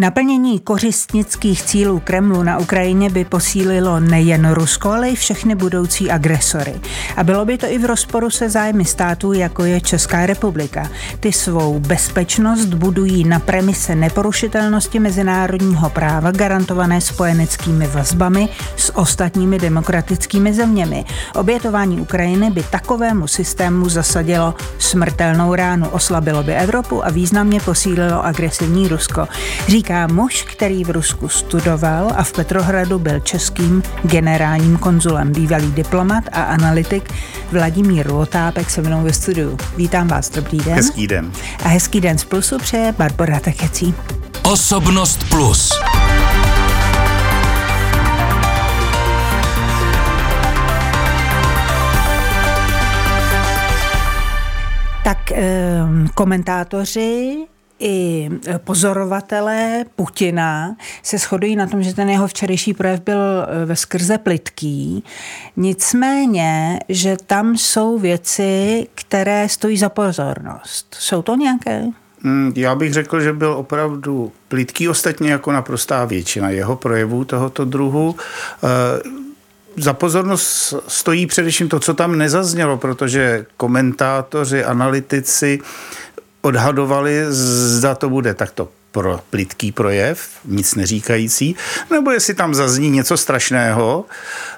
Naplnění kořistnických cílů Kremlu na Ukrajině by posílilo nejen Rusko, ale i všechny budoucí agresory. A bylo by to i v rozporu se zájmy států, jako je Česká republika. Ty svou bezpečnost budují na premise neporušitelnosti mezinárodního práva garantované spojeneckými vazbami s ostatními demokratickými zeměmi. Obětování Ukrajiny by takovému systému zasadilo smrtelnou ránu, oslabilo by Evropu a významně posílilo agresivní Rusko. Říká říká muž, který v Rusku studoval a v Petrohradu byl českým generálním konzulem, bývalý diplomat a analytik Vladimír Lotápek se mnou ve studiu. Vítám vás, dobrý den. Hezký den. A hezký den z Plusu přeje Barbara Tekecí. Osobnost Plus. Tak ehm, komentátoři i pozorovatelé Putina se shodují na tom, že ten jeho včerejší projev byl e, ve skrze plitký. Nicméně, že tam jsou věci, které stojí za pozornost. Jsou to nějaké? Mm, já bych řekl, že byl opravdu plitký, ostatně jako naprostá většina jeho projevů tohoto druhu. E, za pozornost stojí především to, co tam nezaznělo, protože komentátoři, analytici odhadovali, zda to bude takto pro plitký projev, nic neříkající, nebo jestli tam zazní něco strašného,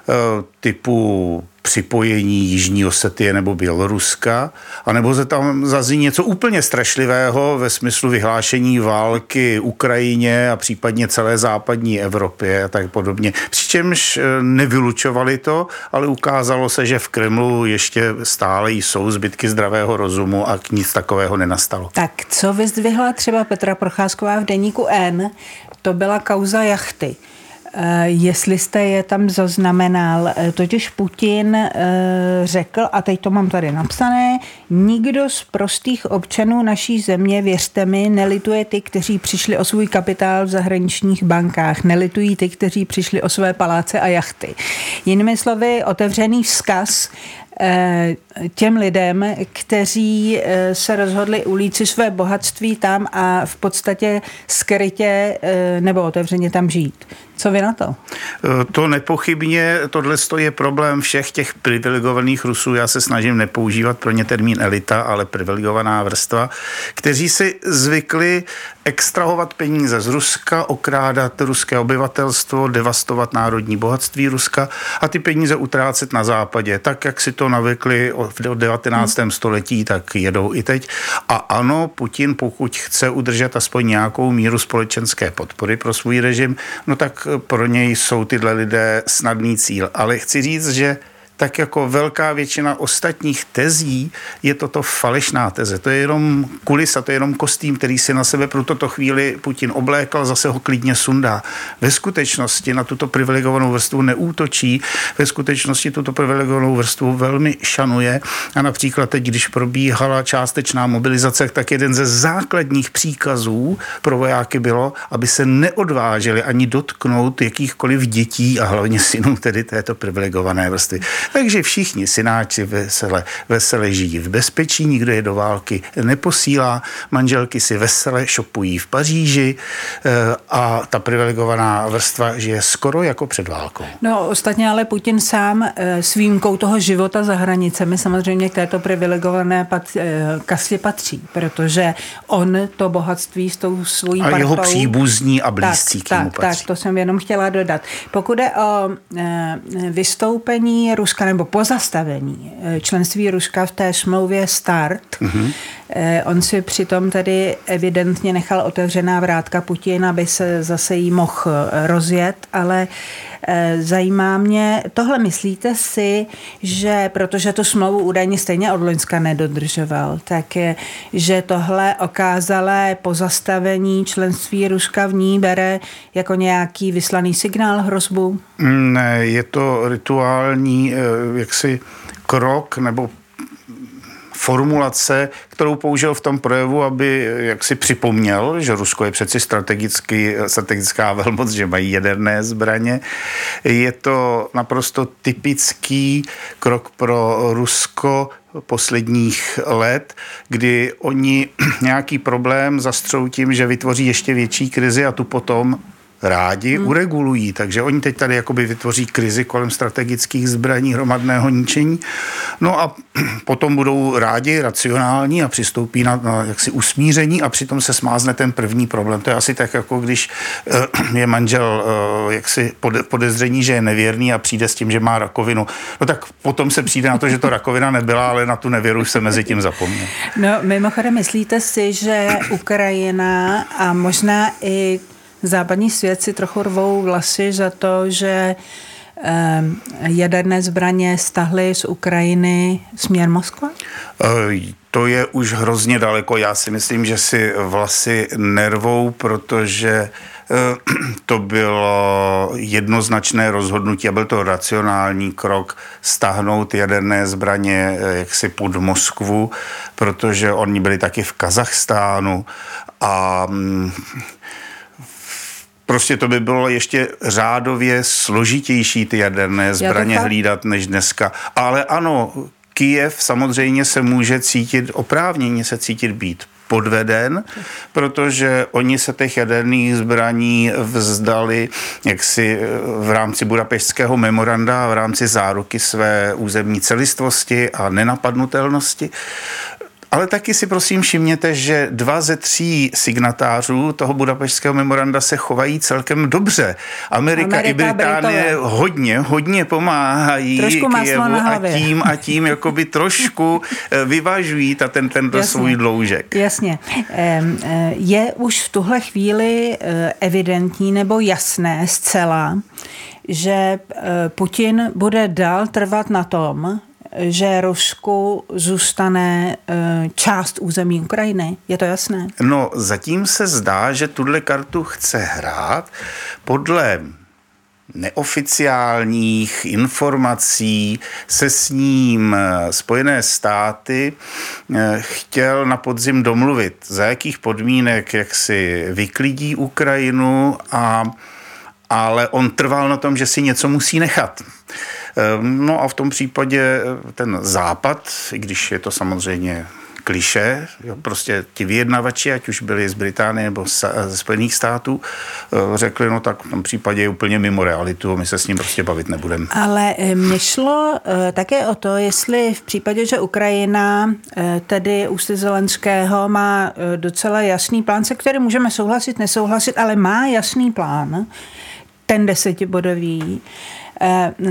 eh, typu připojení Jižní Osetie nebo Běloruska, anebo se tam zazní něco úplně strašlivého ve smyslu vyhlášení války Ukrajině a případně celé západní Evropě a tak podobně. Přičemž eh, nevylučovali to, ale ukázalo se, že v Kremlu ještě stále jsou zbytky zdravého rozumu a nic takového nenastalo. Tak co vyzdvihla třeba Petra Procházková v deníku N, to byla kauza jachty. Eh, jestli jste je tam zaznamenal, eh, totiž Putin eh, řekl, a teď to mám tady napsané, nikdo z prostých občanů naší země, věřte mi, nelituje ty, kteří přišli o svůj kapitál v zahraničních bankách, nelitují ty, kteří přišli o své paláce a jachty. Jinými slovy, otevřený vzkaz těm lidem, kteří se rozhodli ulít si své bohatství tam a v podstatě skrytě nebo otevřeně tam žít. Co vy na to? Eh, to nepochybně, tohle je problém všech těch privilegovaných Rusů. Já se snažím nepoužívat pro ně termín elita, ale privilegovaná vrstva, kteří si zvykli extrahovat peníze z Ruska, okrádat ruské obyvatelstvo, devastovat národní bohatství Ruska a ty peníze utrácet na západě. Tak, jak si to navykli v 19. Hmm. století, tak jedou i teď. A ano, Putin, pokud chce udržet aspoň nějakou míru společenské podpory pro svůj režim, no tak pro něj jsou tyhle lidé snadný cíl. Ale chci říct, že tak jako velká většina ostatních tezí je toto falešná teze. To je jenom kulisa, to je jenom kostým, který si na sebe pro toto chvíli Putin oblékal, zase ho klidně sundá. Ve skutečnosti na tuto privilegovanou vrstvu neútočí, ve skutečnosti tuto privilegovanou vrstvu velmi šanuje a například teď, když probíhala částečná mobilizace, tak jeden ze základních příkazů pro vojáky bylo, aby se neodvážili ani dotknout jakýchkoliv dětí a hlavně synů tedy této privilegované vrstvy. Takže všichni synáči vesele, vesele žijí v bezpečí, nikdo je do války neposílá, manželky si vesele šopují v Paříži eh, a ta privilegovaná vrstva žije skoro jako před válkou. No ostatně ale Putin sám eh, s výjimkou toho života za hranicemi samozřejmě k této privilegované pat, eh, kastě patří, protože on to bohatství s tou svojí a partou... jeho příbuzní a blízcí tak, tak, patří. tak, to jsem jenom chtěla dodat. Pokud je o vystoupení Ruska Ruska nebo pozastavení eh, členství Ruska v té smlouvě START. Mm-hmm. On si přitom tedy evidentně nechal otevřená vrátka Putin, aby se zase jí mohl eh, rozjet, ale zajímá mě, tohle myslíte si, že protože tu smlouvu údajně stejně od Loňska nedodržoval, tak je, že tohle okázalé pozastavení členství Ruska v ní bere jako nějaký vyslaný signál hrozbu? Ne, je to rituální jaksi krok nebo formulace, kterou použil v tom projevu, aby jak si připomněl, že Rusko je přeci strategický, strategická velmoc, že mají jaderné zbraně. Je to naprosto typický krok pro Rusko posledních let, kdy oni nějaký problém zastřou tím, že vytvoří ještě větší krizi a tu potom rádi hmm. uregulují. Takže oni teď tady jakoby vytvoří krizi kolem strategických zbraní hromadného ničení. No a potom budou rádi, racionální a přistoupí na, na jaksi usmíření a přitom se smázne ten první problém. To je asi tak, jako když uh, je manžel uh, jaksi pode, podezření, že je nevěrný a přijde s tím, že má rakovinu. No tak potom se přijde na to, že to rakovina nebyla, ale na tu nevěru se mezi tím zapomněl. No mimochodem, myslíte si, že Ukrajina a možná i západní svět si trochu rvou vlasy za to, že jaderné zbraně stahly z Ukrajiny směr Moskva? To je už hrozně daleko. Já si myslím, že si vlasy nervou, protože to bylo jednoznačné rozhodnutí a byl to racionální krok stáhnout jaderné zbraně jaksi pod Moskvu, protože oni byli taky v Kazachstánu a mm, Prostě to by bylo ještě řádově složitější ty jaderné zbraně hlídat než dneska. Ale ano, Kijev samozřejmě se může cítit, oprávněně se cítit být podveden, protože oni se těch jaderných zbraní vzdali jaksi v rámci budapeštského memoranda a v rámci záruky své územní celistvosti a nenapadnutelnosti. Ale taky si prosím všimněte, že dva ze tří signatářů toho budapešského memoranda se chovají celkem dobře. Amerika, Amerika i Británie Britové. hodně, hodně pomáhají trošku Kijevu a tím a tím jakoby trošku eh, vyvažují ta, ten, ten Jasně. svůj dloužek. Jasně. Eh, je už v tuhle chvíli eh, evidentní nebo jasné zcela, že Putin bude dál trvat na tom, že Rusku zůstane e, část území Ukrajiny? Je to jasné? No, zatím se zdá, že tuhle kartu chce hrát podle neoficiálních informací se s ním e, Spojené státy e, chtěl na podzim domluvit, za jakých podmínek, jak si vyklidí Ukrajinu a ale on trval na tom, že si něco musí nechat. Ehm, no a v tom případě eh, ten západ, i když je to samozřejmě kliše, jo, prostě ti vyjednavači, ať už byli z Británie nebo ze Spojených států, eh, řekli, no tak v tom případě je úplně mimo realitu, my se s ním prostě bavit nebudeme. Ale eh, mě šlo také o to, jestli v případě, že Ukrajina tedy ústy Zelenského má docela jasný plán, se kterým můžeme souhlasit, nesouhlasit, ale má jasný plán, ten desetibodový, Eh,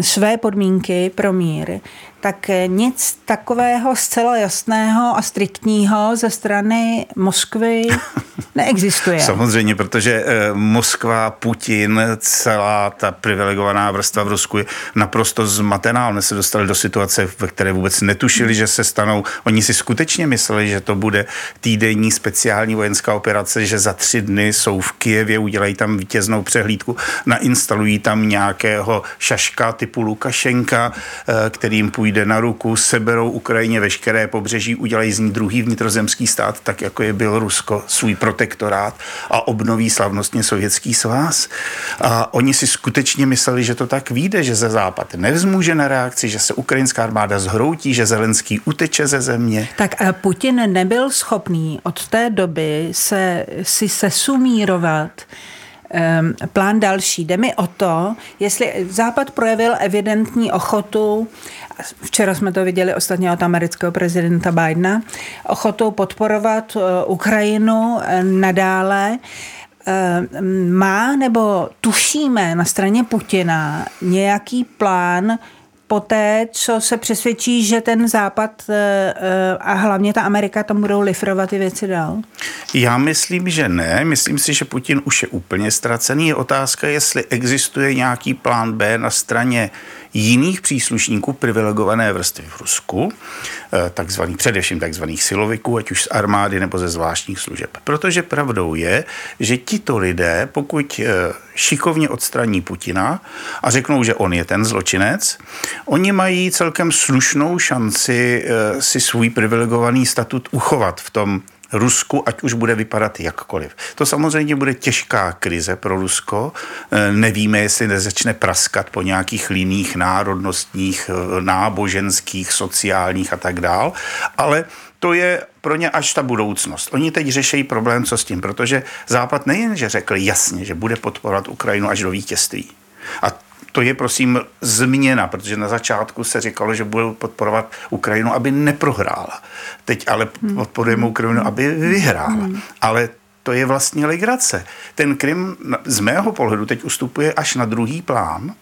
své podmínky pro mír, tak nic takového zcela jasného a striktního ze strany Moskvy neexistuje. Samozřejmě, protože eh, Moskva, Putin, celá ta privilegovaná vrstva v Rusku je naprosto zmatená. Oni se dostali do situace, ve které vůbec netušili, že se stanou. Oni si skutečně mysleli, že to bude týdenní speciální vojenská operace, že za tři dny jsou v Kijevě, udělají tam vítěznou přehlídku, nainstalují tam nějakého šaška typu Lukašenka, eh, kterým půjde půjde na ruku, seberou Ukrajině veškeré pobřeží, udělají z ní druhý vnitrozemský stát, tak jako je byl Rusko, svůj protektorát a obnoví slavnostně sovětský svaz. A oni si skutečně mysleli, že to tak vyjde, že ze západ nevzmůže na reakci, že se ukrajinská armáda zhroutí, že Zelenský uteče ze země. Tak a Putin nebyl schopný od té doby se si sesumírovat plán další. Jde mi o to, jestli Západ projevil evidentní ochotu, včera jsme to viděli ostatně od amerického prezidenta Bidena, ochotu podporovat eh, Ukrajinu eh, nadále, ehm, má nebo tušíme na straně Putina nějaký plán poté, co se přesvědčí, že ten západ eh, eh, a hlavně ta Amerika tam budou lifrovat ty věci dál? Já myslím, že ne. Myslím si, že Putin už je úplně ztracený. Je otázka, jestli existuje nějaký plán B na straně jiných příslušníků privilegované vrstvy v Rusku, eh, takzvaných, především takzvaných siloviků, ať už z armády nebo ze zvláštních služeb. Protože pravdou je, že tito lidé, pokud šikovně odstraní Putina a řeknou, že on je ten zločinec, oni mají celkem slušnou šanci eh, si svůj privilegovaný statut uchovat v tom Rusku, ať už bude vypadat jakkoliv. To samozřejmě bude těžká krize pro Rusko. Eh, nevíme, jestli nezačne praskat po nějakých liních národnostních, eh, náboženských, sociálních a tak dál, ale to je pro ně až ta budoucnost. Oni teď řeší problém, co s tím, protože Západ nejen, že řekl jasně, že bude podporovat Ukrajinu až do vítězství. A to je prosím změna, protože na začátku se říkalo, že budou podporovat Ukrajinu, aby neprohrála. Teď ale podporujeme Ukrajinu, aby vyhrála. Ale to je vlastně legrace. Ten Krym z mého pohledu teď ustupuje až na druhý plán,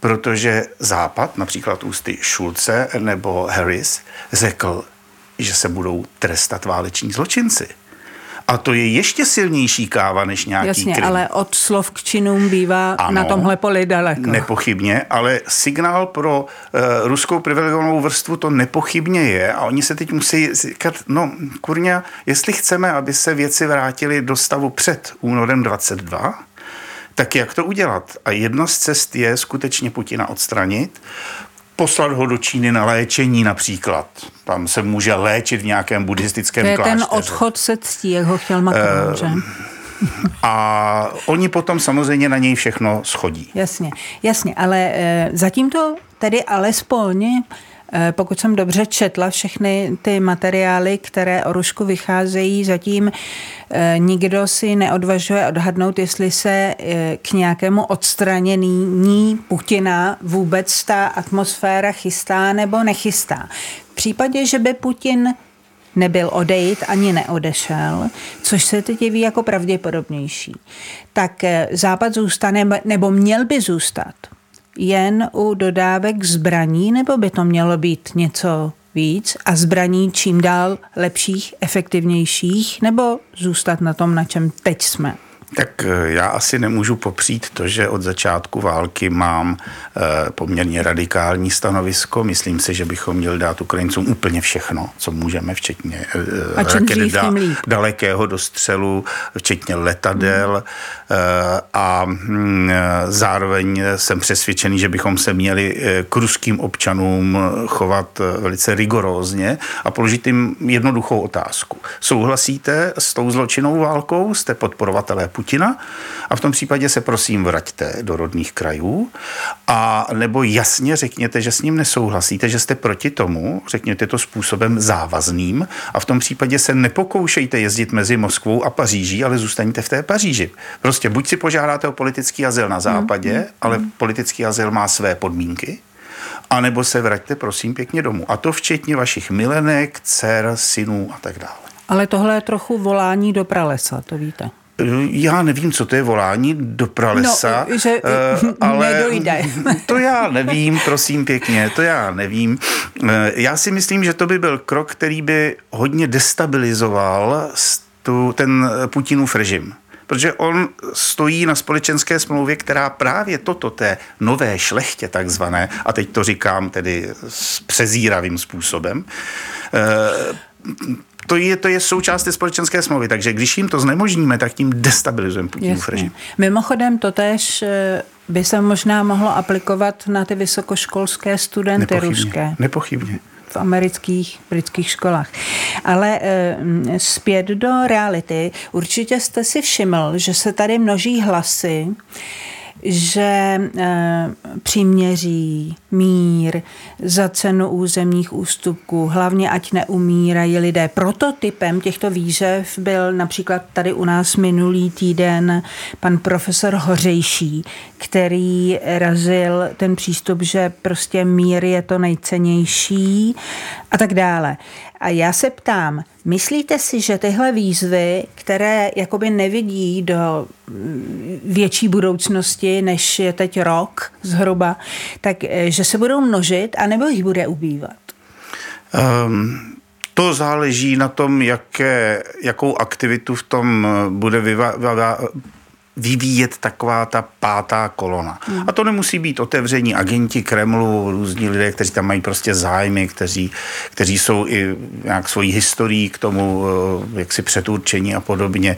protože Západ, například ústy Šulce nebo Harris, řekl, že se budou trestat váleční zločinci. A to je ještě silnější káva než nějaký Jasně, Krym. ale od slov k činům bývá ano, na tomhle poli daleko. Nepochybně, ale signál pro uh, ruskou privilegovanou vrstvu to nepochybně je a oni se teď musí říkat, no kurňa, jestli chceme, aby se věci vrátily do stavu před únorem 22, tak jak to udělat? A jedna z cest je skutečně Putina odstranit, poslat ho do Číny na léčení například. Tam se může léčit v nějakém buddhistickém To je klášteře. ten odchod se ctí, jak ho chtěl Macron, uh, že? A oni potom samozřejmě na něj všechno schodí. Jasně, jasně, ale e, zatím to tedy alespoň pokud jsem dobře četla všechny ty materiály, které o Rusku vycházejí, zatím nikdo si neodvažuje odhadnout, jestli se k nějakému odstranění Putina vůbec ta atmosféra chystá nebo nechystá. V případě, že by Putin nebyl odejít ani neodešel, což se teď jeví jako pravděpodobnější, tak Západ zůstane, nebo měl by zůstat jen u dodávek zbraní, nebo by to mělo být něco víc a zbraní čím dál lepších, efektivnějších, nebo zůstat na tom, na čem teď jsme? Tak eh, já asi nemůžu popřít to, že od začátku války mám eh, poměrně radikální stanovisko. Myslím si, že bychom měli dát Ukrajincům úplně všechno, co můžeme, včetně eh, raket da, dalekého dostřelu, včetně letadel. Hmm. A hm, zároveň jsem přesvědčený, že bychom se měli k ruským občanům chovat velice rigorózně a položit jim jednoduchou otázku. Souhlasíte s tou zločinou válkou? Jste podporovatelé Putina a v tom případě se prosím vraťte do rodných krajů a nebo jasně řekněte, že s ním nesouhlasíte, že jste proti tomu, řekněte to způsobem závazným a v tom případě se nepokoušejte jezdit mezi Moskvou a Paříží, ale zůstaňte v té Paříži. Prostě buď si požádáte o politický azyl na západě, mm, ale politický azyl má své podmínky, a nebo se vraťte prosím pěkně domů. A to včetně vašich milenek, dcer, synů a tak dále. Ale tohle je trochu volání do pralesa, to víte. Já nevím, co to je volání do pralesa, no, že uh, ale nedojde. to já nevím, prosím pěkně, to já nevím. Já si myslím, že to by byl krok, který by hodně destabilizoval tu, ten Putinův režim. Protože on stojí na společenské smlouvě, která právě toto té nové šlechtě takzvané, a teď to říkám tedy s přezíravým způsobem, to je, to je součást té společenské smlouvy, takže když jim to znemožníme, tak tím destabilizujeme Putinův režim. Mimochodem, to tež eh, by se možná mohlo aplikovat na ty vysokoškolské studenty Nepochybně. ruské. Nepochybně v amerických, britských školách. Ale e, zpět do reality. Určitě jste si všiml, že se tady množí hlasy, že e, příměří, mír, za cenu územních ústupků, hlavně ať neumírají lidé. Prototypem těchto výzev byl například tady u nás minulý týden pan profesor Hořejší, který razil ten přístup, že prostě mír je to nejcennější a tak dále. A já se ptám, myslíte si, že tyhle výzvy, které jakoby nevidí do větší budoucnosti, než je teď rok zhruba, tak eh, že se budou množit, anebo jich bude ubývat? Um, to záleží na tom, jaké, jakou aktivitu v tom eh, bude vyva, vyva, vyvíjet taková ta pátá kolona. Hmm. A to nemusí být otevření agenti Kremlu, různí lidé, kteří tam mají prostě zájmy, kteří, kteří jsou i nějak svojí historií k tomu eh, jaksi předurčení a podobně.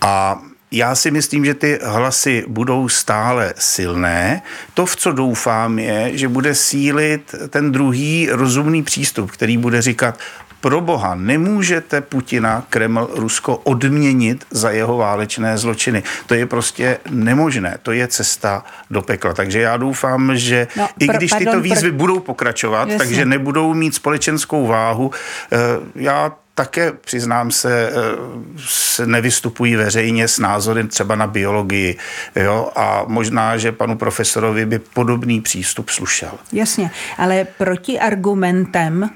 A já si myslím, že ty hlasy budou stále silné. To, v co doufám, je, že bude sílit ten druhý rozumný přístup, který bude říkat, pro boha, nemůžete Putina, Kreml, Rusko odměnit za jeho válečné zločiny. To je prostě nemožné. To je cesta do pekla. Takže já doufám, že no, i když pardon, tyto výzvy pr- budou pokračovat, Jasně. takže nebudou mít společenskou váhu, eh, já také, přiznám se, eh, se nevystupují veřejně s názory třeba na biologii. Jo? A možná, že panu profesorovi by podobný přístup slušel. Jasně, ale proti argumentem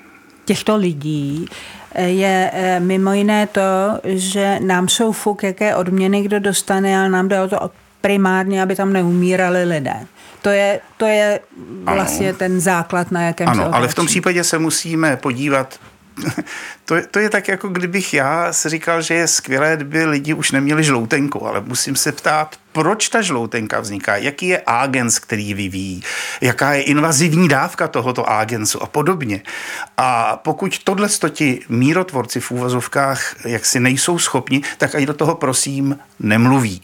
těchto lidí eh, je eh, mimo jiné to, že nám jsou fuk, jaké odměny kdo dostane, ale nám jde o to primárně, aby tam neumírali lidé. To je, to je vlastně ano. ten základ, na jakém ano, se ale v tom případě se musíme podívat to, je, to je tak, jako kdybych já si říkal, že je skvělé, kdyby lidi už neměli žloutenku, ale musím se ptát, proč ta žloutenka vzniká, jaký je agens, který vyvíjí, jaká je invazivní dávka tohoto agensu a podobně. A pokud tohle ti mírotvorci v úvozovkách jaksi nejsou schopni, tak i do toho prosím nemluví.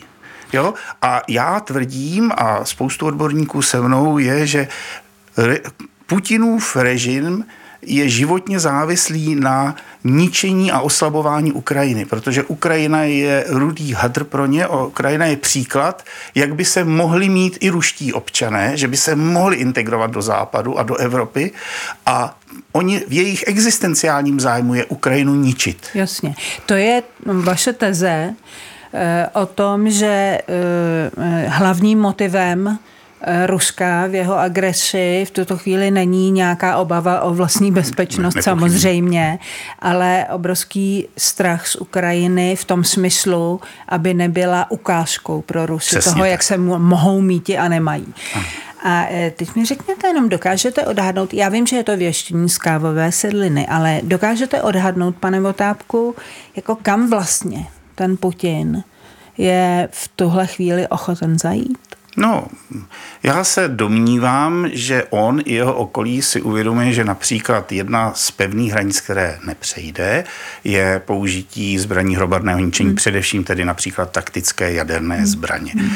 Jo? A já tvrdím, a spoustu odborníků se mnou je, že Putinův režim je životně závislý na ničení a oslabování Ukrajiny, protože Ukrajina je rudý hadr pro ně, Ukrajina je příklad, jak by se mohli mít i ruští občané, že by se mohli integrovat do západu a do Evropy a oni v jejich existenciálním zájmu je Ukrajinu ničit. Jasně. To je vaše teze eh, o tom, že eh, hlavním motivem Ruska v jeho agresi v tuto chvíli není nějaká obava o vlastní bezpečnost ne, samozřejmě, ale obrovský strach z Ukrajiny v tom smyslu, aby nebyla ukázkou pro Rusy Přesně toho, tak. jak se mohou mít a nemají. A eh, teď mi řekněte jenom, dokážete odhadnout, já vím, že je to věštění z kávové sedliny, ale dokážete odhadnout, pane Votápku, jako kam vlastně ten Putin je v tuhle chvíli ochoten zajít? No, já se domnívám, že on i jeho okolí si uvědomuje, že například jedna z pevných hranic, které nepřejde, je použití zbraní hromadného ničení, hmm. především tedy například taktické jaderné hmm. zbraně. Hmm.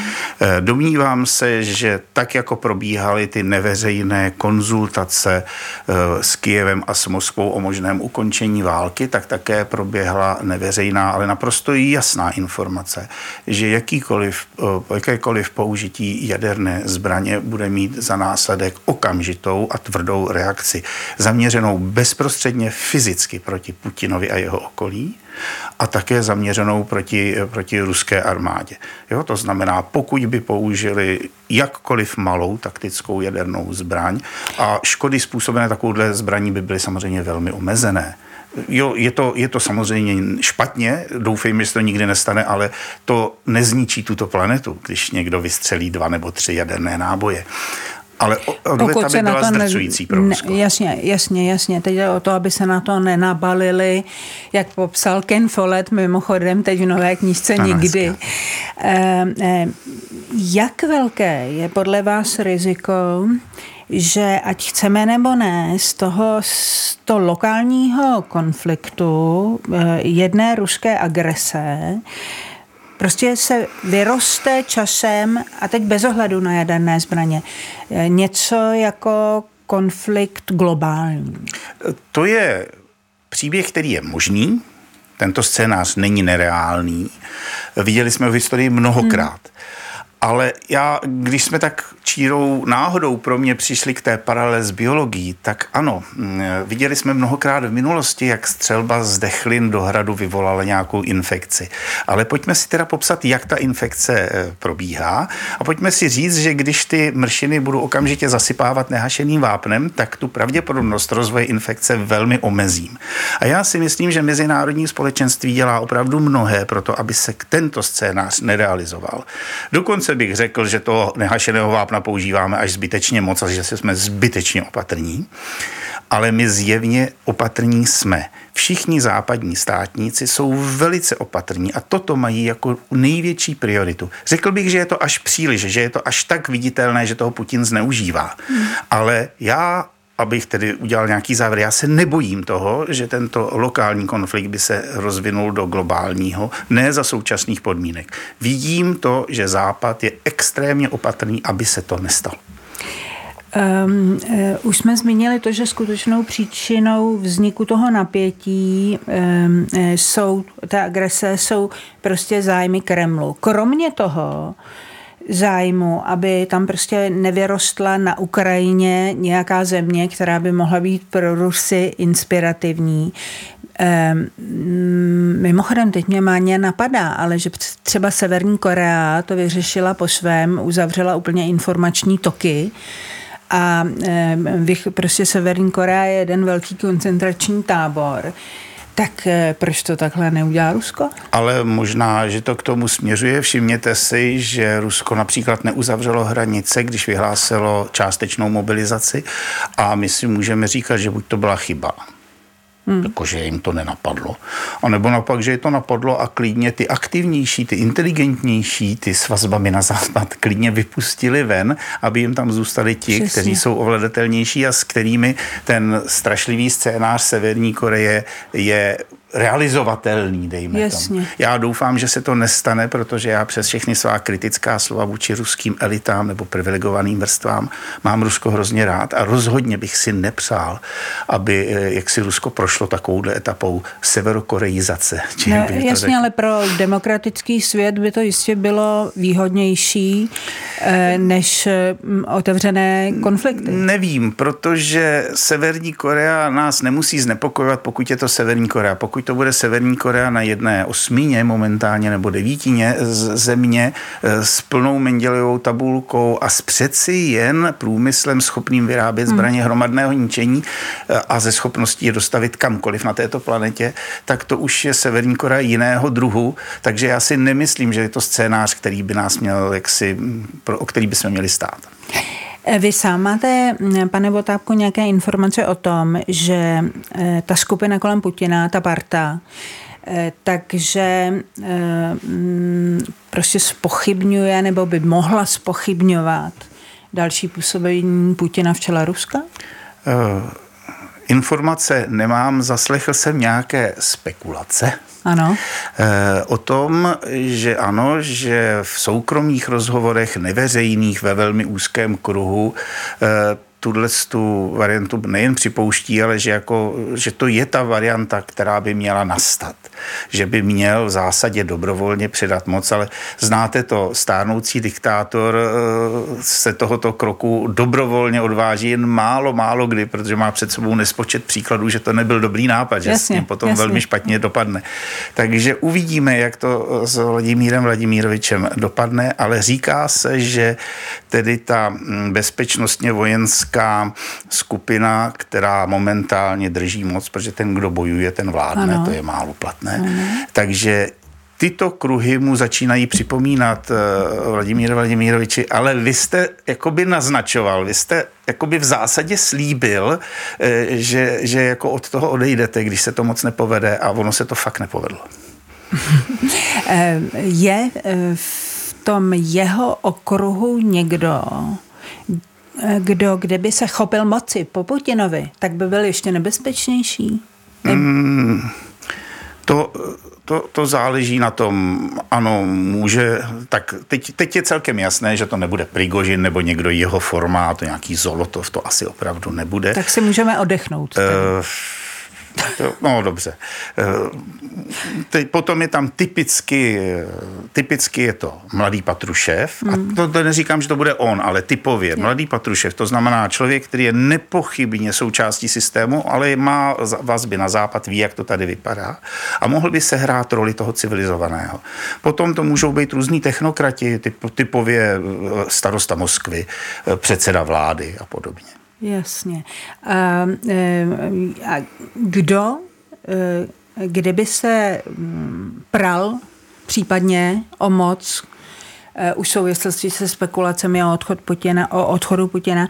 Domnívám se, že tak, jako probíhaly ty neveřejné konzultace eh, s Kijevem a s Moskvou o možném ukončení války, tak také proběhla neveřejná, ale naprosto jasná informace, že jakýkoliv, eh, jakékoliv použití jaderné zbraně bude mít za následek okamžitou a tvrdou reakci, zaměřenou bezprostředně fyzicky proti Putinovi a jeho okolí a také zaměřenou proti, proti ruské armádě. Jo, to znamená, pokud by použili jakkoliv malou taktickou jadernou zbraň a škody způsobené takovouhle zbraní by byly samozřejmě velmi omezené, Jo, je to, je to samozřejmě špatně, doufejme, že to nikdy nestane, ale to nezničí tuto planetu, když někdo vystřelí dva nebo tři jaderné náboje. Ale odveta by byla zdrcující pro Rusko. Ne, jasně, jasně, jasně. Teď je o to, aby se na to nenabalili, jak popsal Ken Follett, mimochodem teď v nové knížce ano, Nikdy. E, e, jak velké je podle vás riziko, že ať chceme nebo ne, z toho, z toho lokálního konfliktu eh, jedné ruské agrese prostě se vyroste časem, a teď bez ohledu na jaderné zbraně, eh, něco jako konflikt globální. To je příběh, který je možný, tento scénář není nereálný. Viděli jsme v historii mnohokrát. Hmm. Ale já, když jsme tak čírou náhodou pro mě přišli k té paralele s biologií, tak ano, mm, viděli jsme mnohokrát v minulosti, jak střelba z dechlin do hradu vyvolala nějakou infekci. Ale pojďme si teda popsat, jak ta infekce eh, probíhá a pojďme si říct, že když ty mršiny budou okamžitě zasypávat nehašeným vápnem, tak tu pravděpodobnost rozvoje infekce velmi omezím. A já si myslím, že mezinárodní společenství dělá opravdu mnohé pro to, aby se tento scénář nerealizoval. Dokonce bych řekl, že to nehašeného vápna používáme až zbytečně moc a že jsme zbytečně opatrní. Ale my zjevně opatrní jsme. Všichni západní státníci jsou velice opatrní a toto mají jako největší prioritu. Řekl bych, že je to až příliš, že je to až tak viditelné, že toho Putin zneužívá. Hmm. Ale já abych tedy udělal nějaký závěr. Já se nebojím toho, že tento lokální konflikt by se rozvinul do globálního, ne za současných podmínek. Vidím to, že Západ je extrémně opatrný, aby se to nestalo. Um, uh, už jsme zmínili to, že skutečnou příčinou vzniku toho napětí um, jsou, té agrese jsou prostě zájmy Kremlu. Kromě toho, zájmu, aby tam prostě nevyrostla na Ukrajině nějaká země, která by mohla být pro Rusy inspirativní. Ehm, mimochodem, teď mě máně napadá, ale že třeba Severní Korea to vyřešila po svém, uzavřela úplně informační toky a ehm, prostě Severní Korea je jeden velký koncentrační tábor tak eh, proč to takhle neudělá Rusko? Ale možná, že to k tomu směřuje. Všimněte si, že Rusko například neuzavřelo hranice, když vyhlásilo částečnou mobilizaci a my si můžeme říkat, že buď to byla chyba, Hmm. Jakože jim to nenapadlo. A nebo naopak, že je to napadlo a klidně ty aktivnější, ty inteligentnější, ty s vazbami na západ klidně vypustili ven, aby jim tam zůstali ti, Přesně. kteří jsou ovladatelnější a s kterými ten strašlivý scénář Severní Koreje je realizovatelný, dejme Jasně. tomu. Já doufám, že se to nestane, protože já přes všechny svá kritická slova vůči ruským elitám nebo privilegovaným vrstvám mám Rusko hrozně rád a rozhodně bych si nepřál, aby eh, jak si Rusko prošlo takovouhle etapou severokoreizace. No, jasně, ale pro demokratický svět by to jistě bylo výhodnější eh, než mm, otevřené konflikty. Nevím, protože Severní Korea nás nemusí znepokojovat, pokud je to Severní Korea. Pokud to bude Severní Korea na jedné osmině momentálně nebo devítině z země eh, s plnou Mendělevou tabulkou a s přeci jen průmyslem schopným vyrábět hmm. zbraně hromadného ničení eh, a ze schopností je dostavit kamkoliv na této planetě, tak to už je Severní Korea jiného druhu, takže já si nemyslím, že je to scénář, který by nás měl jaksi, o který bychom měli stát. Vy sám máte, pane Botápku, nějaké informace o tom, že eh, ta skupina kolem Putina, ta parta, eh, takže eh, mm, prostě spochybňuje nebo by mohla spochybňovat další působení Putina v čele Ruska? Uh Informace nemám, zaslechl jsem nějaké spekulace. Ano. Eh, o tom, že ano, že v soukromých rozhovorech, neveřejných, ve velmi úzkém kruhu, eh, tuhle tu variantu nejen připouští, ale že, jako, že to je ta varianta, která by měla nastat. Že by měl v zásadě dobrovolně předat moc, ale znáte to, stárnoucí diktátor eh, se tohoto kroku dobrovolně odváží jen málo, málo kdy, protože má před sebou nespočet příkladů, že to nebyl dobrý nápad, že jasně, s tím potom jasně. velmi špatně dopadne. Takže uvidíme, jak to s Vladimírem Vladimírovičem dopadne, ale říká se, že tedy ta mm, bezpečnostně vojenská politická skupina, která momentálně drží moc, protože ten, kdo bojuje, ten vládne, ano. to je málo platné. Ano. Takže tyto kruhy mu začínají připomínat uh, Vladimír Vladimíroviči, ale vy jste jakoby naznačoval, vy jste jakoby v zásadě slíbil, uh, že, že jako od toho odejdete, když se to moc nepovede a ono se to fakt nepovedlo. Eh, je v tom jeho okruhu někdo, kdo kdyby se chopil moci po Putinovi, tak by byl ještě nebezpečnější? Mm, to, to, to záleží na tom, ano, může, tak teď, teď je celkem jasné, že to nebude Prigožin nebo někdo jeho formát, nějaký Zolotov, to asi opravdu nebude. Tak si můžeme odechnout. Uh, No dobře. Eh, teď potom je tam typicky, typicky je to mladý Patrušev. A hmm. to, to neříkám, že to bude on, ale typově. Mladý Patrušev, to znamená člověk, který je nepochybně součástí systému, ale má vazby na západ, ví, jak to tady vypadá. A mohl by se hrát roli toho civilizovaného. Potom to můžou být různí technokrati, typ, typově eh, starosta Moskvy, eh, předseda vlády a podobně. Jasně. A, a kdo, e, kdyby se mm, pral případně o moc, e, už souvislosti se spekulacemi o, odchod Putina, o odchodu Putina,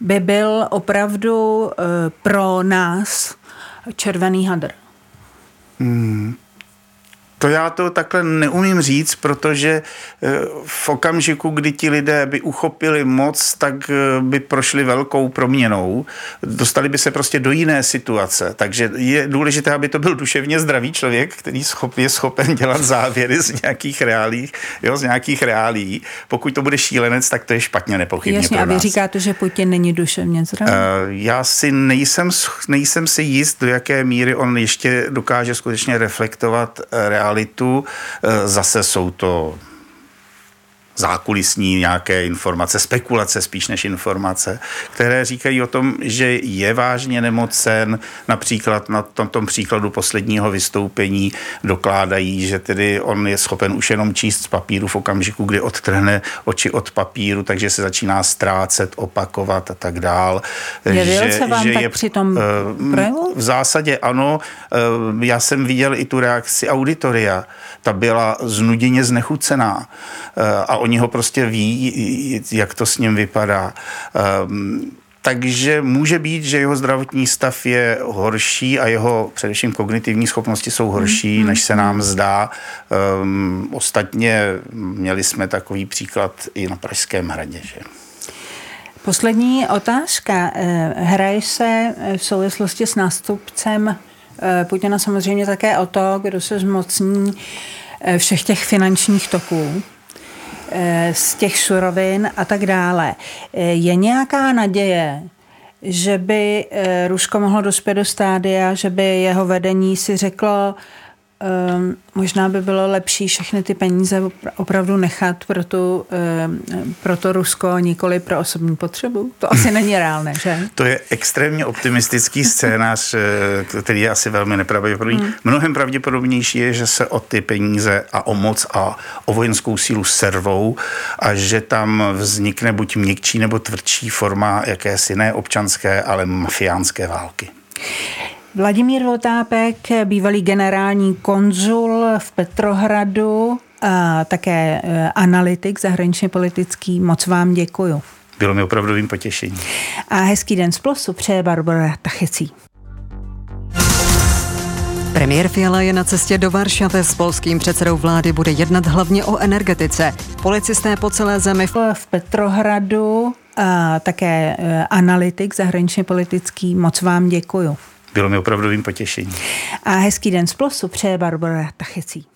by byl opravdu pro nás červený hadr? Hmm, To já to takhle neumím říct, protože eh, v okamžiku, kdy ti lidé by uchopili moc, tak eh, by prošli velkou proměnou. Dostali by se prostě do jiné situace. Takže je důležité, aby to byl duševně zdravý člověk, který je schopen dělat závěry z nějakých reálí, jo, z nějakých reálí. Pokud to bude šílenec, tak to je špatně nepochybně Jasně, pro a vy nás. říkáte, že Putin není duševně zdravý? Uh, já si nejsem, nejsem si jist, do jaké míry on ještě dokáže skutečně reflektovat reálí realitu. Eh, zase jsou to zákulisní nějaké informace, spekulace spíš než informace, které říkají o tom, že je vážně nemocen. Například na tom, tom příkladu posledního vystoupení dokládají, že tedy on je schopen už jenom číst z papíru v okamžiku, kdy odtrhne oči od papíru, takže se začíná ztrácet, opakovat a tak dál. Jevil že, se vám že tak je, při tom uh, projevu? V zásadě ano. Uh, já jsem viděl i tu reakci auditoria. Ta byla znuděně znechucená. Uh, a oni ho prostě ví, jak to s ním vypadá. Um, takže může být, že jeho zdravotní stav je horší a jeho především kognitivní schopnosti jsou horší, mm. než se nám zdá. Um, ostatně měli jsme takový příklad i na Pražském hradě. Že? Poslední otázka. Eh, hraje se v souvislosti s nástupcem eh, Putina samozřejmě také o to, kdo se zmocní eh, všech těch finančních toků Eh, z těch surovin a tak dále. Eh, je nějaká naděje, že by eh, Rusko mohlo dospět do stádia, že by jeho vedení si řeklo, Um, možná by bylo lepší všechny ty peníze opravdu nechat pro, tu, um, pro to Rusko, nikoli pro osobní potřebu. To asi není reálné, že? To je extrémně optimistický scénář, eh, který je asi velmi nepravděpodobný. Hmm. Mnohem pravděpodobnější je, že se o ty peníze a o moc a o vojenskou sílu servou a že tam vznikne buď měkčí nebo tvrdší forma jakési ne občanské, ale mafiánské války. Vladimír Votápek, bývalý generální konzul v Petrohradu, a také e, analytik zahraničně politický. Moc vám děkuju. Bylo mi opravdovým potěšením. A hezký den z Plosu přeje Barbara Tachecí. Premiér Fiala je na cestě do Varšavy s polským předsedou vlády, bude jednat hlavně o energetice. Policisté po celé zemi v Petrohradu a také e, analytik zahraničně politický. Moc vám děkuju. Bylo mi opravdovým potěšením. A hezký den z Plosu přeje Barbara Tachecí.